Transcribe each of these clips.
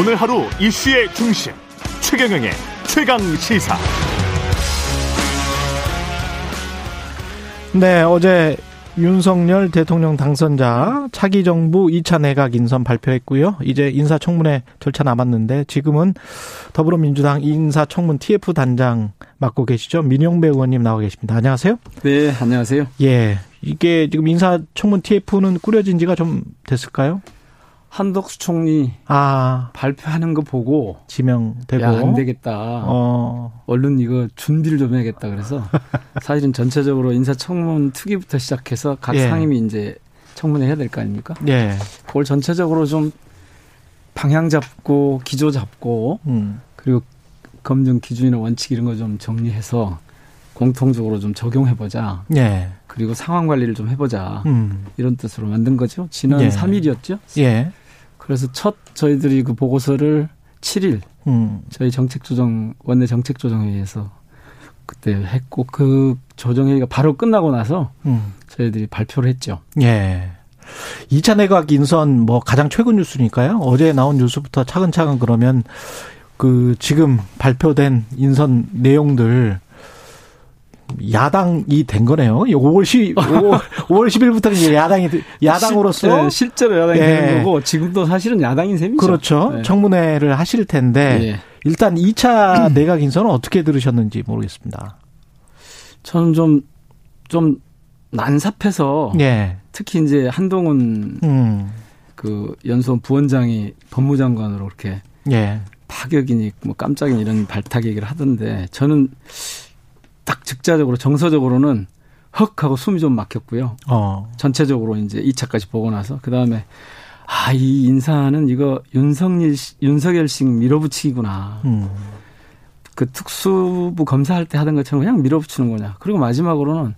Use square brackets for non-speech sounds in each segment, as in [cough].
오늘 하루 이슈의 중심 최경영의 최강 시사. 네, 어제 윤석열 대통령 당선자 차기 정부 2차 내각 인선 발표했고요. 이제 인사청문회 절차 남았는데 지금은 더불어민주당 인사청문 TF 단장 맡고 계시죠. 민용배 의원님 나와 계십니다. 안녕하세요. 네, 안녕하세요. 예. 이게 지금 인사청문 TF는 꾸려진 지가 좀 됐을까요? 한덕수 총리 아 발표하는 거 보고 지명되고 야, 안 되겠다. 어. 얼른 이거 준비를 좀 해야겠다 그래서 [laughs] 사실은 전체적으로 인사청문 특위부터 시작해서 각 예. 상임위 이제 청문회 해야 될 거 아닙니까? 예. 그걸 전체적으로 좀 방향 잡고 기조 잡고 음. 그리고 검증 기준이나 원칙 이런 거 좀 정리해서 공통적으로 좀 적용해 보자. 예. 그리고 상황 관리를 좀 해보자. 음. 이런 뜻으로 만든 거죠. 지난 예. 3일이었죠. 예. 그래서 첫 저희들이 그 보고서를 7일 음. 저희 정책조정 원내 정책조정회의에서 그때 했고 그 조정회의가 바로 끝나고 나서 음. 저희들이 발표를 했죠. 예. 2차 내각 인선 뭐 가장 최근 뉴스니까요. 어제 나온 뉴스부터 차근차근 그러면 그 지금 발표된 인선 내용들 야당이 된 거네요. 5월 10, 5월, 5월 10일부터 이제 야당이, 야당으로서. 실, 네, 실제로 야당이 예. 되는 거고 지금도 사실은 야당인 셈이죠. 그렇죠. 네. 청문회를 하실 텐데. 예. 일단 2차 내각 인선은 어떻게 들으셨는지 모르겠습니다. 저는 좀, 좀 난삽해서 예. 특히 이제 한동훈 음. 그 연수원 부원장이 법무장관으로 이렇게 예. 파격이니 뭐 깜짝이니 이런 발탁 얘기를 하던데 저는 딱 즉자적으로 정서적으로는 헉 하고 숨이 좀 막혔고요. 어. 전체적으로 이제 2차까지 보고 나서 그 다음에 아, 이 인사는 이거 윤석열 씨- 윤석열식 밀어붙이기구나. 음. 그 특수부 검사할 때 하던 것처럼 그냥 밀어붙이는 거냐. 그리고 마지막으로는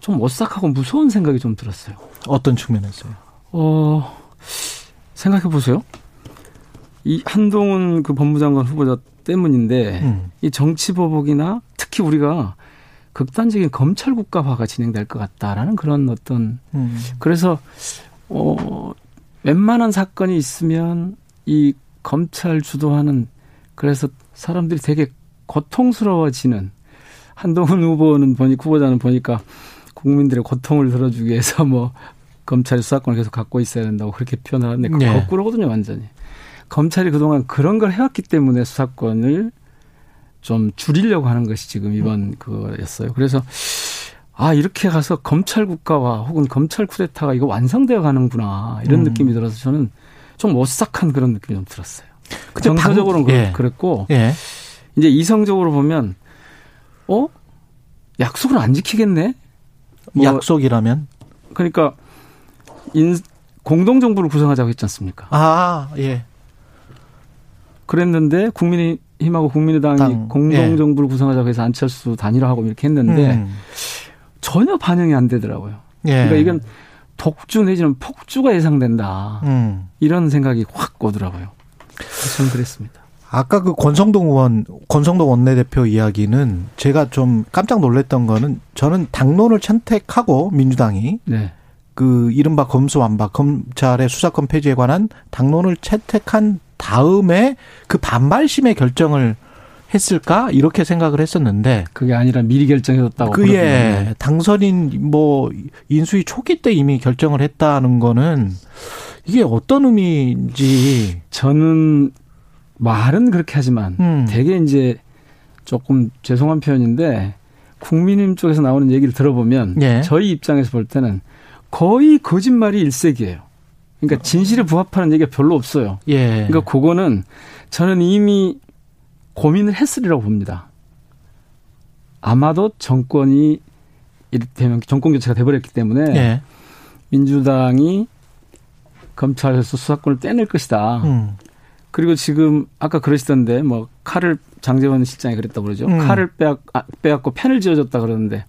좀 오싹하고 무서운 생각이 좀 들었어요. 어떤 측면에서요? 어, 생각해 보세요. 이 한동훈 그 법무장관 후보자 때문인데 음. 이 정치 보복이나 특히 우리가 극단적인 검찰 국가화가 진행될 것 같다라는 그런 어떤 음. 그래서 어 웬만한 사건이 있으면 이 검찰 주도하는 그래서 사람들이 되게 고통스러워지는 한동훈 후보는 보니 후보자는 보니까 국민들의 고통을 들어주기 위해서 뭐 검찰이 수사권을 계속 갖고 있어야 된다고 그렇게 표현을 하는데 그 네. 거꾸로거든요 완전히 검찰이 그동안 그런 걸 해왔기 때문에 수사권을 좀 줄이려고 하는 것이 지금 이번 그거였어요. 그래서 아 이렇게 가서 검찰 국가화 혹은 검찰 쿠데타가 이거 완성되어 가는구나 이런 음. 느낌이 들어서 저는 좀 오싹한 그런 느낌이 좀 들었어요. 근데 방- 정서적으로는 그- 예. 그랬고 예. 이제 이성적으로 보면 어 약속을 안 지키겠네. 뭐 약속이라면? 그러니까 인 공동 정부를 구성하자고 했지 않습니까? 아, 예. 그랬는데 국민 의힘하고 국민의당이 당, 공동 예. 정부를 구성하자고 해서 안철수 단일화하고 이렇게 했는데 음. 전혀 반영이 안 되더라고요. 예. 그러니까 이건 독주 내지는 폭주가 예상된다. 음. 이런 생각이 확 오더라고요. 저는 그랬습니다. 아까 그 권성동 의원, 권성동 원내대표 이야기는 제가 좀 깜짝 놀랐던 거는 저는 당론을 채택하고 민주당이 네. 그 이른바 검수완박 검찰의 수사권 폐지에 관한 당론을 채택한 다음에 그 반발심의 결정을 했을까 이렇게 생각을 했었는데 그게 아니라 미리 결정해뒀다고. 그의 그러던데. 당선인 뭐 인수위 초기 때 이미 결정을 했다는 거는 이게 어떤 의미인지 저는 말은 그렇게 하지만 음. 되게 이제 조금 죄송한 표현인데 국민의힘 쪽에서 나오는 얘기를 들어보면 예. 저희 입장에서 볼 때는 거의 거짓말이 일색이에요. 그러니까 진실에 부합하는 얘기가 별로 없어요. 예. 그러니까 그거는 저는 이미 고민을 했으리라고 봅니다. 아마도 정권이 이를테면 정권 교체가 돼버렸기 때문에 예. 민주당이 검찰에서 수사권을 떼낼 것이다. 음. 그리고 지금 아까 그러시던데 뭐 칼을 장재원 실장이 그랬다 고 그러죠. 음. 칼을 빼앗, 아, 빼앗고 펜을 쥐어줬다 그러는데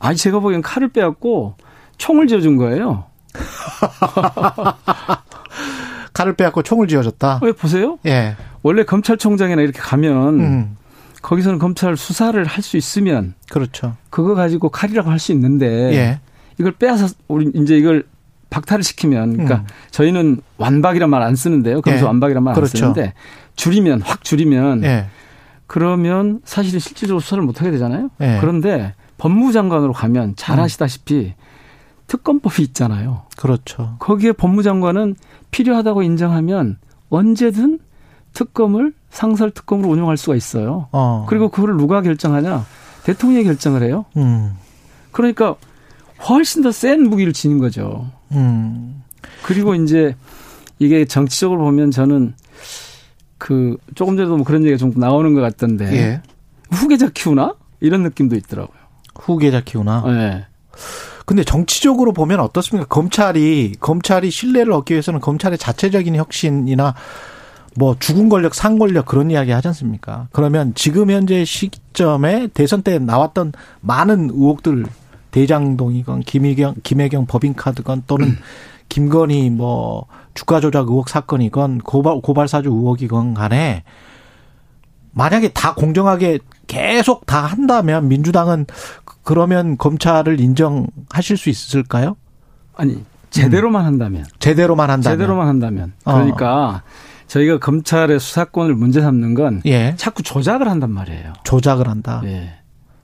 아니 제가 보기엔 칼을 빼앗고 총을 쥐어준 거예요. [laughs] 칼을 빼앗고 총을 쥐어줬다. 왜 보세요? 예. 원래 검찰총장이나 이렇게 가면 음. 거기서는 검찰 수사를 할 수 있으면 그렇죠. 그거 가지고 칼이라고 할 수 있는데 예. 이걸 빼앗아 우리 이제 이걸 박탈을 시키면 그러니까 음. 저희는 완박이란 말 안 쓰는데요. 검수 예. 완박이란 말안 그렇죠. 쓰는데 줄이면 확 줄이면 예. 그러면 사실은 실질적으로 수사를 못 하게 되잖아요. 예. 그런데 법무장관으로 가면 잘 음. 아시다시피 음. 특검법이 있잖아요. 그렇죠. 거기에 법무장관은 필요하다고 인정하면 언제든 특검을 상설 특검으로 운영할 수가 있어요. 어. 그리고 그거를 누가 결정하냐? 대통령이 결정을 해요. 음. 그러니까 훨씬 더 센 무기를 지닌 거죠. 음. 그리고 이제 이게 정치적으로 보면 저는 그 조금 전에도 뭐 그런 얘기가 좀 나오는 것 같던데 예. 후계자 키우나 이런 느낌도 있더라고요. 후계자 키우나. 네. 근데 정치적으로 보면 어떻습니까? 검찰이 검찰이 신뢰를 얻기 위해서는 검찰의 자체적인 혁신이나 뭐 죽은 권력, 산 권력 그런 이야기 하지 않습니까? 그러면 지금 현재 시점에 대선 때 나왔던 많은 의혹들 대장동이건 김희경, 김혜경 법인카드건 또는 음. 김건희 뭐 주가 조작 의혹 사건이건 고발 고발 사주 의혹이건 간에 만약에 다 공정하게 계속 다 한다면 민주당은 그러면 검찰을 인정하실 수 있을까요? 아니 제대로만 한다면 제대로만 한다면 제대로만 한다면 어. 그러니까 어. 저희가 검찰의 수사권을 문제 삼는 건 예. 자꾸 조작을 한단 말이에요. 조작을 한다. 예.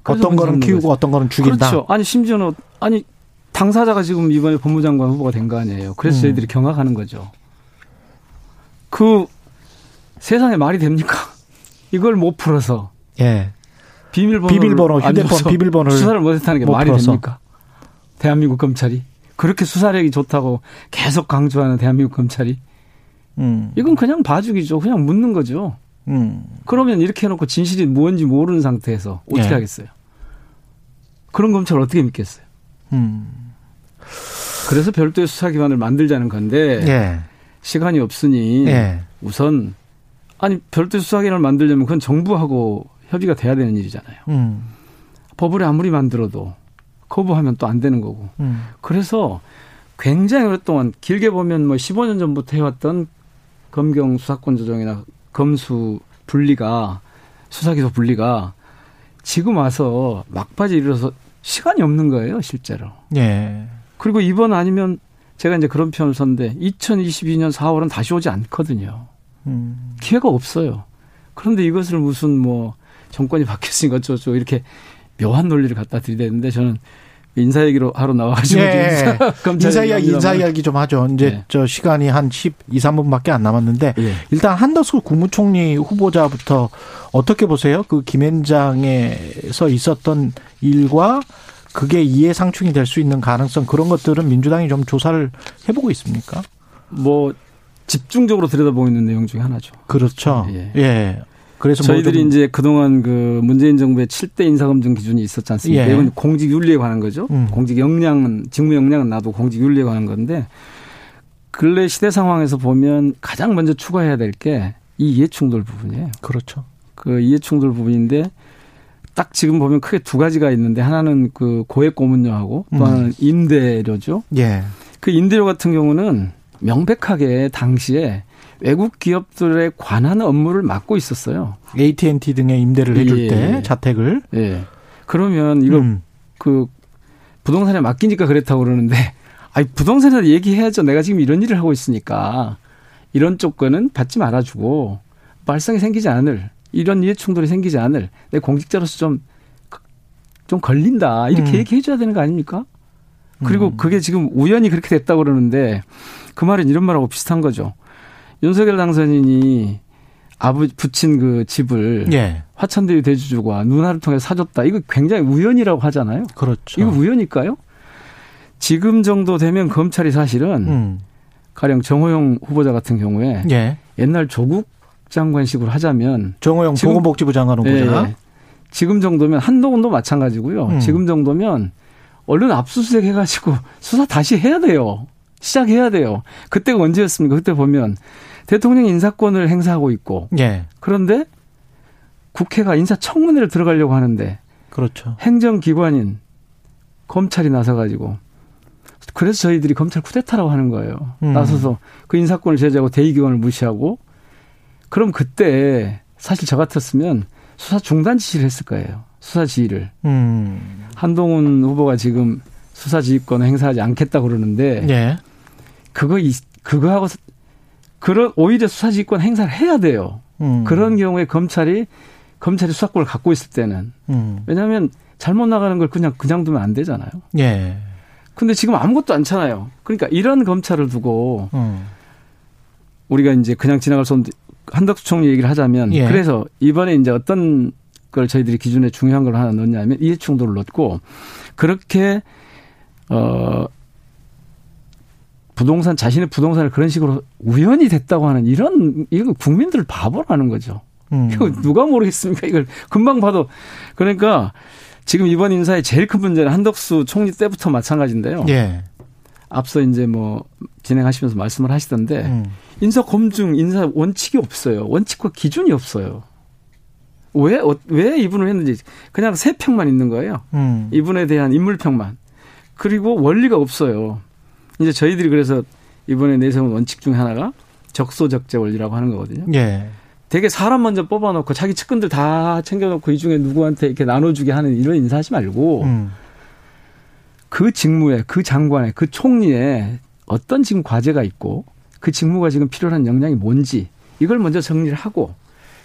어떤 거는 키우고 거죠. 어떤 거는 죽인다. 그렇죠. 아니 심지어는 아니 당사자가 지금 이번에 법무장관 후보가 된 거 아니에요. 그래서 음. 저희들이 경악하는 거죠. 그 세상에 말이 됩니까? [laughs] 이걸 못 풀어서 예. 비밀번호 비밀번호 휴대폰 비밀번호를 수사를 못했다는 게 말이 풀어서. 됩니까? 대한민국 검찰이 그렇게 수사력이 좋다고 계속 강조하는 대한민국 검찰이 음. 이건 그냥 봐주기죠. 그냥 묻는 거죠. 음. 그러면 이렇게 해놓고 진실이 뭔지 모르는 상태에서 어떻게 예. 하겠어요? 그런 검찰 을 어떻게 믿겠어요? 음. 그래서 별도의 수사기관을 만들자는 건데 예. 시간이 없으니 예. 우선 아니 별도의 수사기관을 만들려면 그건 정부하고 협의가 돼야 되는 일이잖아요. 음. 법을 아무리 만들어도 거부하면 또 안 되는 거고. 음. 그래서 굉장히 오랫동안 길게 보면 뭐 15년 전부터 해왔던 검경 수사권 조정이나 검수 분리가 수사기소 분리가 지금 와서 막바지 이르러서 시간이 없는 거예요, 실제로. 예. 그리고 이번 아니면 제가 이제 그런 표현을 썼는데 2022년 4월은 다시 오지 않거든요. 음. 기회가 없어요. 그런데 이것을 무슨 뭐 정권이 바뀌었으니까 어쩌고 이렇게 묘한 논리를 갖다 드리는데 저는 인사 얘기로 하러 나와가지고 예. [laughs] 인사 이야기 인사 이야기 좀 하죠. 이제 예. 저 시간이 한 10, 2, 3분밖에 안 남았는데 예. 일단 한덕수 국무총리 후보자부터 어떻게 보세요? 그 김앤장에서 있었던 일과 그게 이해상충이 될 수 있는 가능성 그런 것들은 민주당이 좀 조사를 해보고 있습니까? 뭐 집중적으로 들여다보고 있는 내용 중에 하나죠. 그렇죠. 예. 예. 그래서 저희들이 이제 그동안 그 문재인 정부의 7대 인사검증 기준이 있었지 않습니까? 예. 이건 공직 윤리에 관한 거죠. 음. 공직 역량은 직무 역량은 나도 공직 윤리에 관한 건데 근래 시대 상황에서 보면 가장 먼저 추가해야 될 게 이 이해충돌 부분이에요. 그렇죠. 그 이해충돌 부분인데 딱 지금 보면 크게 두 가지가 있는데 하나는 그 고액 고문료하고 또 음. 하나는 음. 임대료죠. 예. 그 임대료 같은 경우는 명백하게 당시에 외국 기업들에 관한 업무를 맡고 있었어요. AT&T 등의 임대를 해줄 예. 때 자택을. 예. 그러면 이거 음. 그 부동산에 맡기니까 그랬다고 그러는데 [laughs] 아니 부동산에서 얘기해야죠. 내가 지금 이런 일을 하고 있으니까 이런 조건은 받지 말아주고 발생이 생기지 않을 이런 이해 충돌이 생기지 않을 내 공직자로서 좀좀 걸린다 이렇게 음. 얘기해 줘야 되는 거 아닙니까? 그리고 음. 그게 지금 우연히 그렇게 됐다고 그러는데 그 말은 이런 말하고 비슷한 거죠. 윤석열 당선인이 아버 지 붙인 그 집을 예. 화천대유 대주주가 누나를 통해 사줬다. 이거 굉장히 우연이라고 하잖아요. 그렇죠. 이거 우연일까요? 지금 정도 되면 검찰이 사실은 음. 가령 정호영 후보자 같은 경우에 예. 옛날 조국 장관식으로 하자면 정호영 보건복지부 장관 후보자 예, 지금 정도면 한동훈도 마찬가지고요. 음. 지금 정도면 얼른 압수수색 해가지고 수사 다시 해야 돼요. 시작해야 돼요. 그때가 언제였습니까? 그때 보면 대통령 인사권을 행사하고 있고. 예. 그런데 국회가 인사청문회를 들어가려고 하는데. 그렇죠. 행정기관인 검찰이 나서가지고. 그래서 저희들이 검찰 쿠데타라고 하는 거예요. 음. 나서서 그 인사권을 제재하고 대의기관을 무시하고. 그럼 그때 사실 저 같았으면 수사 중단 지시를 했을 거예요. 수사 지휘를. 음. 한동훈 후보가 지금 수사 지휘권을 행사하지 않겠다 그러는데. 예. 그거 그거하고 그런 오히려 수사지휘권 행사를 해야 돼요. 음. 그런 경우에 검찰이 검찰이 수사권을 갖고 있을 때는 음. 왜냐하면 잘못 나가는 걸 그냥 그냥 두면 안 되잖아요. 예. 근데 지금 아무것도 않잖아요. 그러니까 이런 검찰을 두고 음. 우리가 이제 그냥 지나갈 수 없는 한덕수 총리 얘기를 하자면 예. 그래서 이번에 이제 어떤 걸 저희들이 기준에 중요한 걸 하나 넣냐면 이해충돌을 넣고 그렇게 어 부동산 자신의 부동산을 그런 식으로 우연히 됐다고 하는 이런 이거 국민들 바보라는 거죠. 음. 이거 누가 모르겠습니까? 이걸 금방 봐도 그러니까 지금 이번 인사의 제일 큰 문제는 한덕수 총리 때부터 마찬가지인데요. 예. 앞서 이제 뭐 진행하시면서 말씀을 하시던데 음. 인사 검증 인사 원칙이 없어요. 원칙과 기준이 없어요. 왜, 어, 왜 이분을 했는지 그냥 세 평만 있는 거예요. 음. 이분에 대한 인물평만. 그리고 원리가 없어요. 이제 저희들이 그래서 이번에 내세운 원칙 중에 하나가 적소적재 원리라고 하는 거거든요. 예. 되게 사람 먼저 뽑아놓고 자기 측근들 다 챙겨놓고 이 중에 누구한테 이렇게 나눠주게 하는 이런 인사하지 말고 음. 그 직무에 그 장관에 그 총리에 어떤 지금 과제가 있고 그 직무가 지금 필요한 역량이 뭔지 이걸 먼저 정리를 하고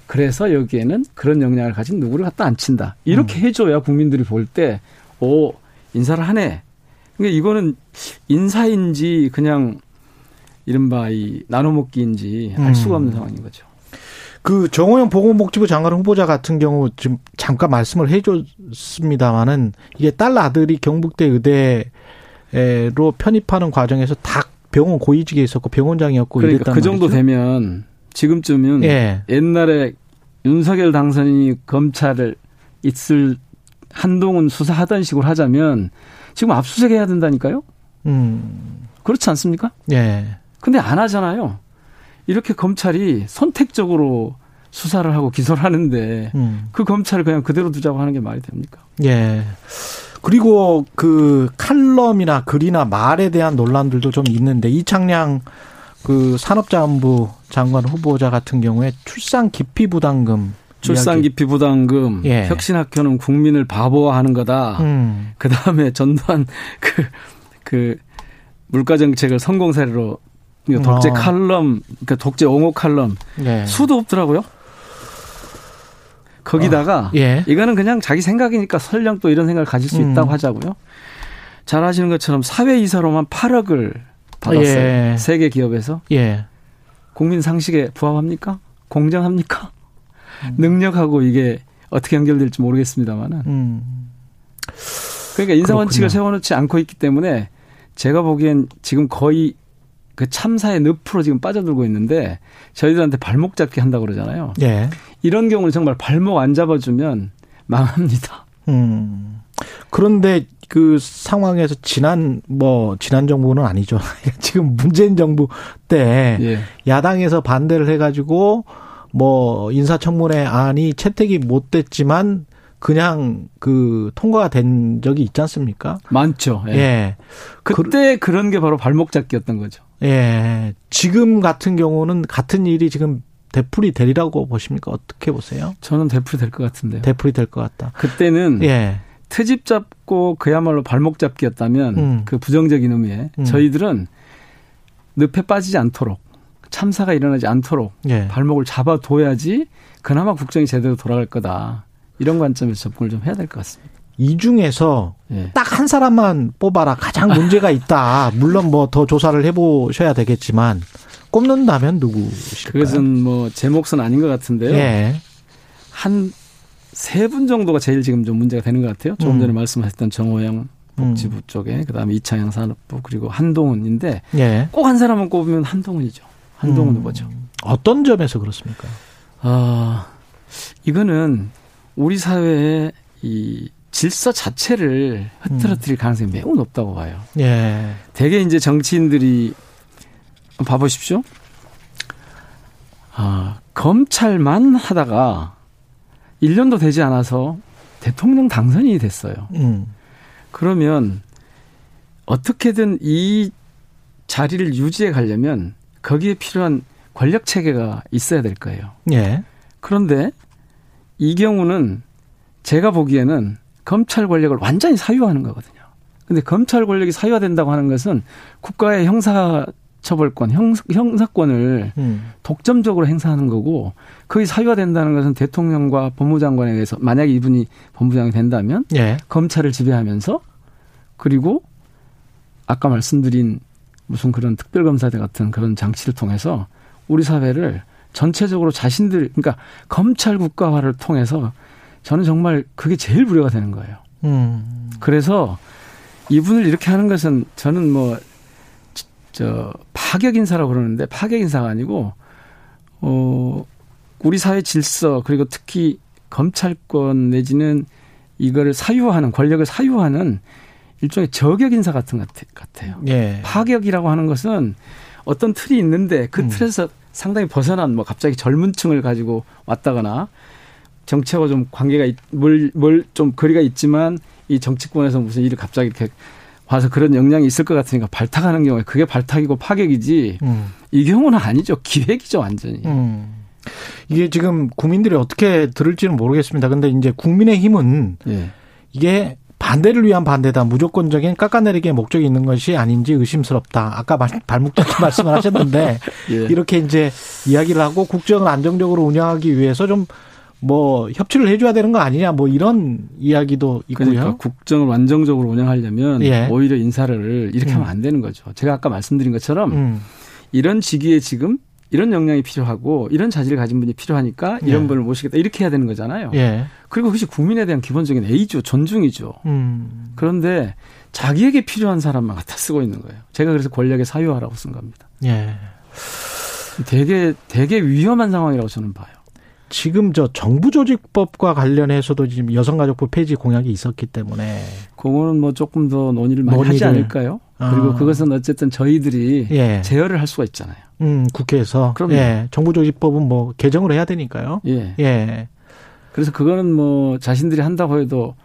그래서 여기에는 그런 역량을 가진 누구를 갖다 앉힌다. 이렇게 음. 해줘야 국민들이 볼 때, 오, 인사를 하네. 그러니까 이거는 인사인지 그냥 이른바 이 나눠먹기인지 알 수가 없는 음. 상황인 거죠. 그 정호영 보건복지부 장관 후보자 같은 경우 지금 잠깐 말씀을 해줬습니다마는 이게 딸 아들이 경북대 의대로 편입하는 과정에서 다 병원 고위직에 있었고 병원장이었고 그러니까 이랬단 그 정도 말이죠. 되면 지금쯤은 예. 옛날에 윤석열 당선인이 검찰을 있을 한동훈 수사하던 식으로 하자면 지금 압수수색 해야 된다니까요? 음. 그렇지 않습니까? 예. 근데 안 하잖아요. 이렇게 검찰이 선택적으로 수사를 하고 기소를 하는데 음. 그 검찰을 그냥 그대로 두자고 하는 게 말이 됩니까? 예. 그리고 그 칼럼이나 글이나 말에 대한 논란들도 좀 있는데 이창량 그 산업자원부 장관 후보자 같은 경우에 출산 기피 부담금 출산 기피 부담금 예. 혁신학교는 국민을 바보화하는 거다. 음. 그 다음에 전두환 [laughs] 그, 그 물가 정책을 성공 사례로 독재 어. 칼럼, 그러니까 독재 옹호 칼럼 예. 수도 없더라고요. 거기다가 어. 예. 이거는 그냥 자기 생각이니까 설령 또 이런 생각을 가질 수 있다고 음. 하자고요. 잘 아시는 것처럼 사회 이사로만 8억을 받았어요. 예. 세계 기업에서. 예. 국민 상식에 부합합니까? 공정합니까? 음. 능력하고 이게 어떻게 연결될지 모르겠습니다만은. 음. 그러니까 인사 원칙을 세워놓지 않고 있기 때문에 제가 보기엔 지금 거의 그 참사의 늪으로 지금 빠져들고 있는데 저희들한테 발목 잡기 한다고 그러잖아요. 예. 이런 경우는 정말 발목 안 잡아주면 망합니다. 음. 그런데 그 상황에서 지난 뭐 지난 정부는 아니죠. [laughs] 지금 문재인 정부 때 예. 야당에서 반대를 해가지고 뭐 인사청문회 안이 채택이 못 됐지만 그냥 그 통과가 된 적이 있지 않습니까? 많죠. 예. 예. 그때 그, 런게 바로 발목 잡기였던 거죠. 예. 지금 같은 경우는 같은 일이 지금 되풀이 되리라고 보십니까? 어떻게 보세요? 저는 되풀이 될 것 같은데요. 되풀이 될 것 같다. 그때는 예. 트집 잡고 그야말로 발목 잡기였다면 음. 그 부정적인 의미에 음. 저희들은 늪에 빠지지 않도록 참사가 일어나지 않도록 예. 발목을 잡아둬야지 그나마 국정이 제대로 돌아갈 거다. 이런 관점에서 접근을 좀 해야 될 것 같습니다. 이 중에서 예. 딱한 사람만 뽑아라. 가장 문제가 있다. 물론 뭐 더 조사를 해보셔야 되겠지만 꼽는다면 누구실까요? 그것은 뭐 제 몫은 아닌 것 같은데요. 예. 한 세 분 정도가 제일 지금 좀 문제가 되는 것 같아요. 조금 음. 전에 말씀하셨던 정호영 복지부 음. 쪽에 그다음에 이창영 산업부 그리고 한동훈인데 예. 꼭한 사람만 꼽으면 한동훈이죠. 한동훈 음. 후보죠. 어떤 점에서 그렇습니까? 아 이거는 우리 사회의 이 질서 자체를 흐트러뜨릴 음. 가능성이 매우 높다고 봐요. 예. 대개 이제 정치인들이 봐보십시오. 아, 검찰만 하다가 1년도 되지 않아서 대통령 당선이 됐어요. 음. 그러면 어떻게든 이 자리를 유지해 가려면 거기에 필요한 권력 체계가 있어야 될 거예요. 예. 그런데 이 경우는 제가 보기에는 검찰 권력을 완전히 사유화하는 거거든요. 근데 검찰 권력이 사유화된다고 하는 것은 국가의 형사 처벌권, 형, 형사권을 음. 독점적으로 행사하는 거고 그게 사유화된다는 것은 대통령과 법무장관에 의해서 만약에 이분이 법무장관이 된다면 예. 검찰을 지배하면서 그리고 아까 말씀드린 무슨 그런 특별검사대 같은 그런 장치를 통해서 우리 사회를 전체적으로 자신들 그러니까 검찰 국가화를 통해서 저는 정말 그게 제일 우려가 되는 거예요. 음. 그래서 이분을 이렇게 하는 것은 저는 뭐 저 파격 인사라고 그러는데 파격 인사가 아니고 어 우리 사회 질서 그리고 특히 검찰권 내지는 이거를 사유화하는 권력을 사유하는 일종의 저격 인사 같은 것 같아요. 예. 파격이라고 하는 것은 어떤 틀이 있는데 그 음. 틀에서 상당히 벗어난 뭐 갑자기 젊은 층을 가지고 왔다거나 정치하고 좀 관계가 뭘뭘좀 거리가 있지만 이 정치권에서 무슨 일이 갑자기 이렇게 와서 그런 영향이 있을 것 같으니까 발탁하는 경우에 그게 발탁이고 파격이지 음. 이 경우는 아니죠 기획이죠 완전히. 음. 이게 지금 국민들이 어떻게 들을지는 모르겠습니다. 근데 이제 국민의 힘은 예. 이게 반대를 위한 반대다. 무조건적인 깎아내리기의 목적이 있는 것이 아닌지 의심스럽다. 아까 발목잡기 [laughs] 말씀을 하셨는데 [laughs] 예. 이렇게 이제 이야기를 하고 국정을 안정적으로 운영하기 위해서 좀 뭐 협치를 해줘야 되는 거 아니냐 뭐 이런 이야기도 있고요. 그러니까 국정을 안정적으로 운영하려면 예. 오히려 인사를 이렇게 음. 하면 안 되는 거죠. 제가 아까 말씀드린 것처럼 음. 이런 시기에 지금 이런 역량이 필요하고 이런 자질을 가진 분이 필요하니까 이런 예. 분을 모시겠다 이렇게 해야 되는 거잖아요. 예. 그리고 그것이 국민에 대한 기본적인 A죠, 존중이죠. 음. 그런데 자기에게 필요한 사람만 갖다 쓰고 있는 거예요. 제가 그래서 권력의 사유화라고 쓴 겁니다. 예. 되게 되게 위험한 상황이라고 저는 봐요. 지금 저 정부조직법과 관련해서도 지금 여성가족부 폐지 공약이 있었기 때문에 그거는 뭐 조금 더 논의를 많이 논의를. 하지 않을까요? 아. 그리고 그것은 어쨌든 저희들이 예. 제어를 할 수가 있잖아요. 음, 국회에서 그럼 예. 정부조직법은 뭐 개정을 해야 되니까요. 예. 예. 그래서 그거는 뭐 자신들이 한다고 해도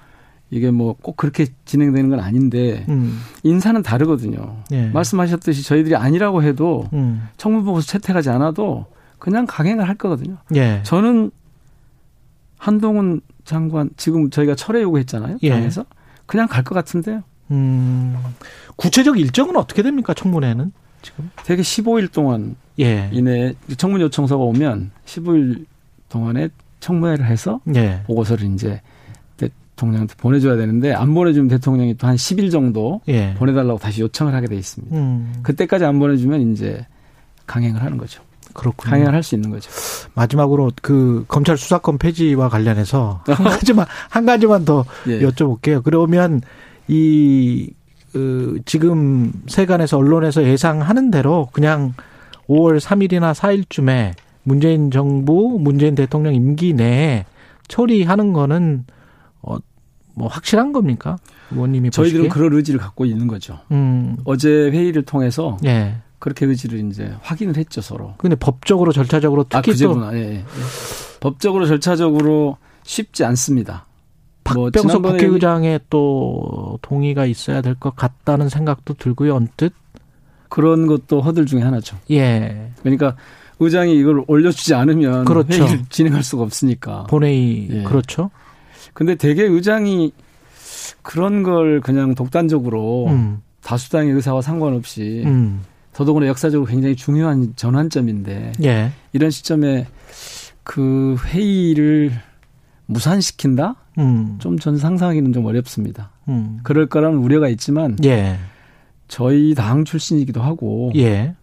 이게 뭐 꼭 그렇게 진행되는 건 아닌데 음. 인사는 다르거든요. 예. 말씀하셨듯이 저희들이 아니라고 해도 음. 청문 보고서 채택하지 않아도 그냥 강행을 할 거거든요. 예. 저는 한동훈 장관 지금 저희가 철회 요구했잖아요. 예. 당에서 그냥 갈 것 같은데요. 음. 구체적 일정은 어떻게 됩니까? 청문회는 지금? 되게 15일 동안 예. 이내 청문 요청서가 오면 15일 동안에 청문회를 해서 예. 보고서를 이제 대통령한테 보내줘야 되는데 안 보내주면 대통령이 또 한 10일 정도 예. 보내달라고 다시 요청을 하게 돼 있습니다. 음. 그때까지 안 보내주면 이제 강행을 하는 거죠. 그렇군요. 강행을 할 수 있는 거죠. 마지막으로 그 검찰 수사권 폐지와 관련해서 [laughs] 한 가지만 한 가지만 더 예. 여쭤볼게요. 그러면 이 그, 지금 세간에서 언론에서 예상하는 대로 그냥 5월 3일이나 4일쯤에 문재인 정부, 문재인 대통령 임기 내에 처리하는 거는 어, 뭐 확실한 겁니까? 의원님이 저희들은 보시기에? 그런 의지를 갖고 있는 거죠. 음. 어제 회의를 통해서 예. 그렇게 의지를 이제 확인을 했죠 서로. 근데 법적으로 절차적으로 아, 특히 아, 또 예, 예, 예. 법적으로 절차적으로 쉽지 않습니다. 뭐 박병석 뭐 국회의장의 또 동의가 있어야 될 것 같다는 생각도 들고요 언뜻 그런 것도 허들 중에 하나죠. 예. 그러니까 의장이 이걸 올려주지 않으면 그렇죠. 회의를 진행할 수가 없으니까. 본회의 예. 그렇죠. 근데 대개 의장이 그런 걸 그냥 독단적으로 음. 다수당의 의사와 상관없이 음. 더더구나 역사적으로 굉장히 중요한 전환점인데 예. 이런 시점에 그 회의를 무산시킨다? 음. 좀전 상상하기는 좀 어렵습니다. 음. 그럴 거라는 우려가 있지만 예. 저희 당 출신이기도 하고 예.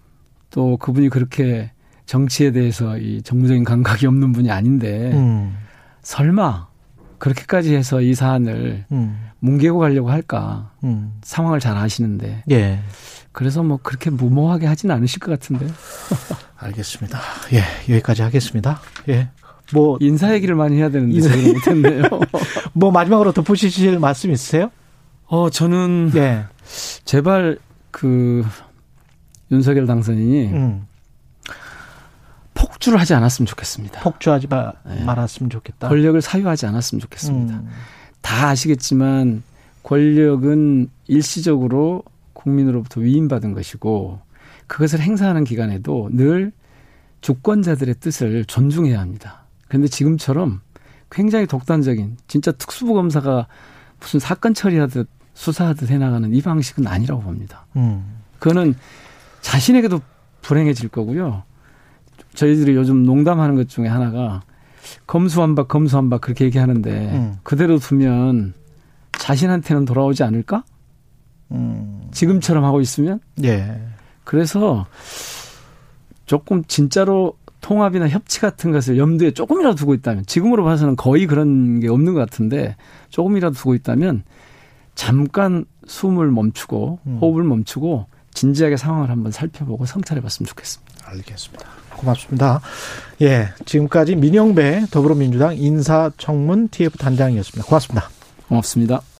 또 그분이 그렇게 정치에 대해서 이 정무적인 감각이 없는 분이 아닌데 음. 설마 그렇게까지 해서 이 사안을 음. 뭉개고 가려고 할까 음. 상황을 잘 아시는데 예. 그래서 뭐 그렇게 무모하게 하진 않으실 것 같은데. [laughs] 알겠습니다. 예, 여기까지 하겠습니다. 예. 뭐 인사 얘기를 많이 해야 되는데 인사 얘기 못했네요. [laughs] 뭐 마지막으로 덧붙이실 말씀 있으세요? 어 저는 예. 제발 그 윤석열 당선인이 음. 폭주를 하지 않았으면 좋겠습니다. 폭주하지 마, 네. 말았으면 좋겠다. 권력을 사유하지 않았으면 좋겠습니다. 음. 다 아시겠지만 권력은 일시적으로 국민으로부터 위임받은 것이고 그것을 행사하는 기간에도 늘 주권자들의 뜻을 존중해야 합니다. 그런데 지금처럼 굉장히 독단적인 진짜 특수부 검사가 무슨 사건 처리하듯 수사하듯 해나가는 이 방식은 아니라고 봅니다. 음. 그거는 자신에게도 불행해질 거고요. 저희들이 요즘 농담하는 것 중에 하나가 검수한박 검수한박 그렇게 얘기하는데 음. 그대로 두면 자신한테는 돌아오지 않을까? 음. 지금처럼 하고 있으면 예. 그래서 조금 진짜로 통합이나 협치 같은 것을 염두에 조금이라도 두고 있다면 지금으로 봐서는 거의 그런 게 없는 것 같은데 조금이라도 두고 있다면 잠깐 숨을 멈추고 음. 호흡을 멈추고 진지하게 상황을 한번 살펴보고 성찰해 봤으면 좋겠습니다. 알겠습니다. 고맙습니다. 예. 지금까지 민영배 더불어민주당 인사청문 TF 단장이었습니다. 고맙습니다. 고맙습니다.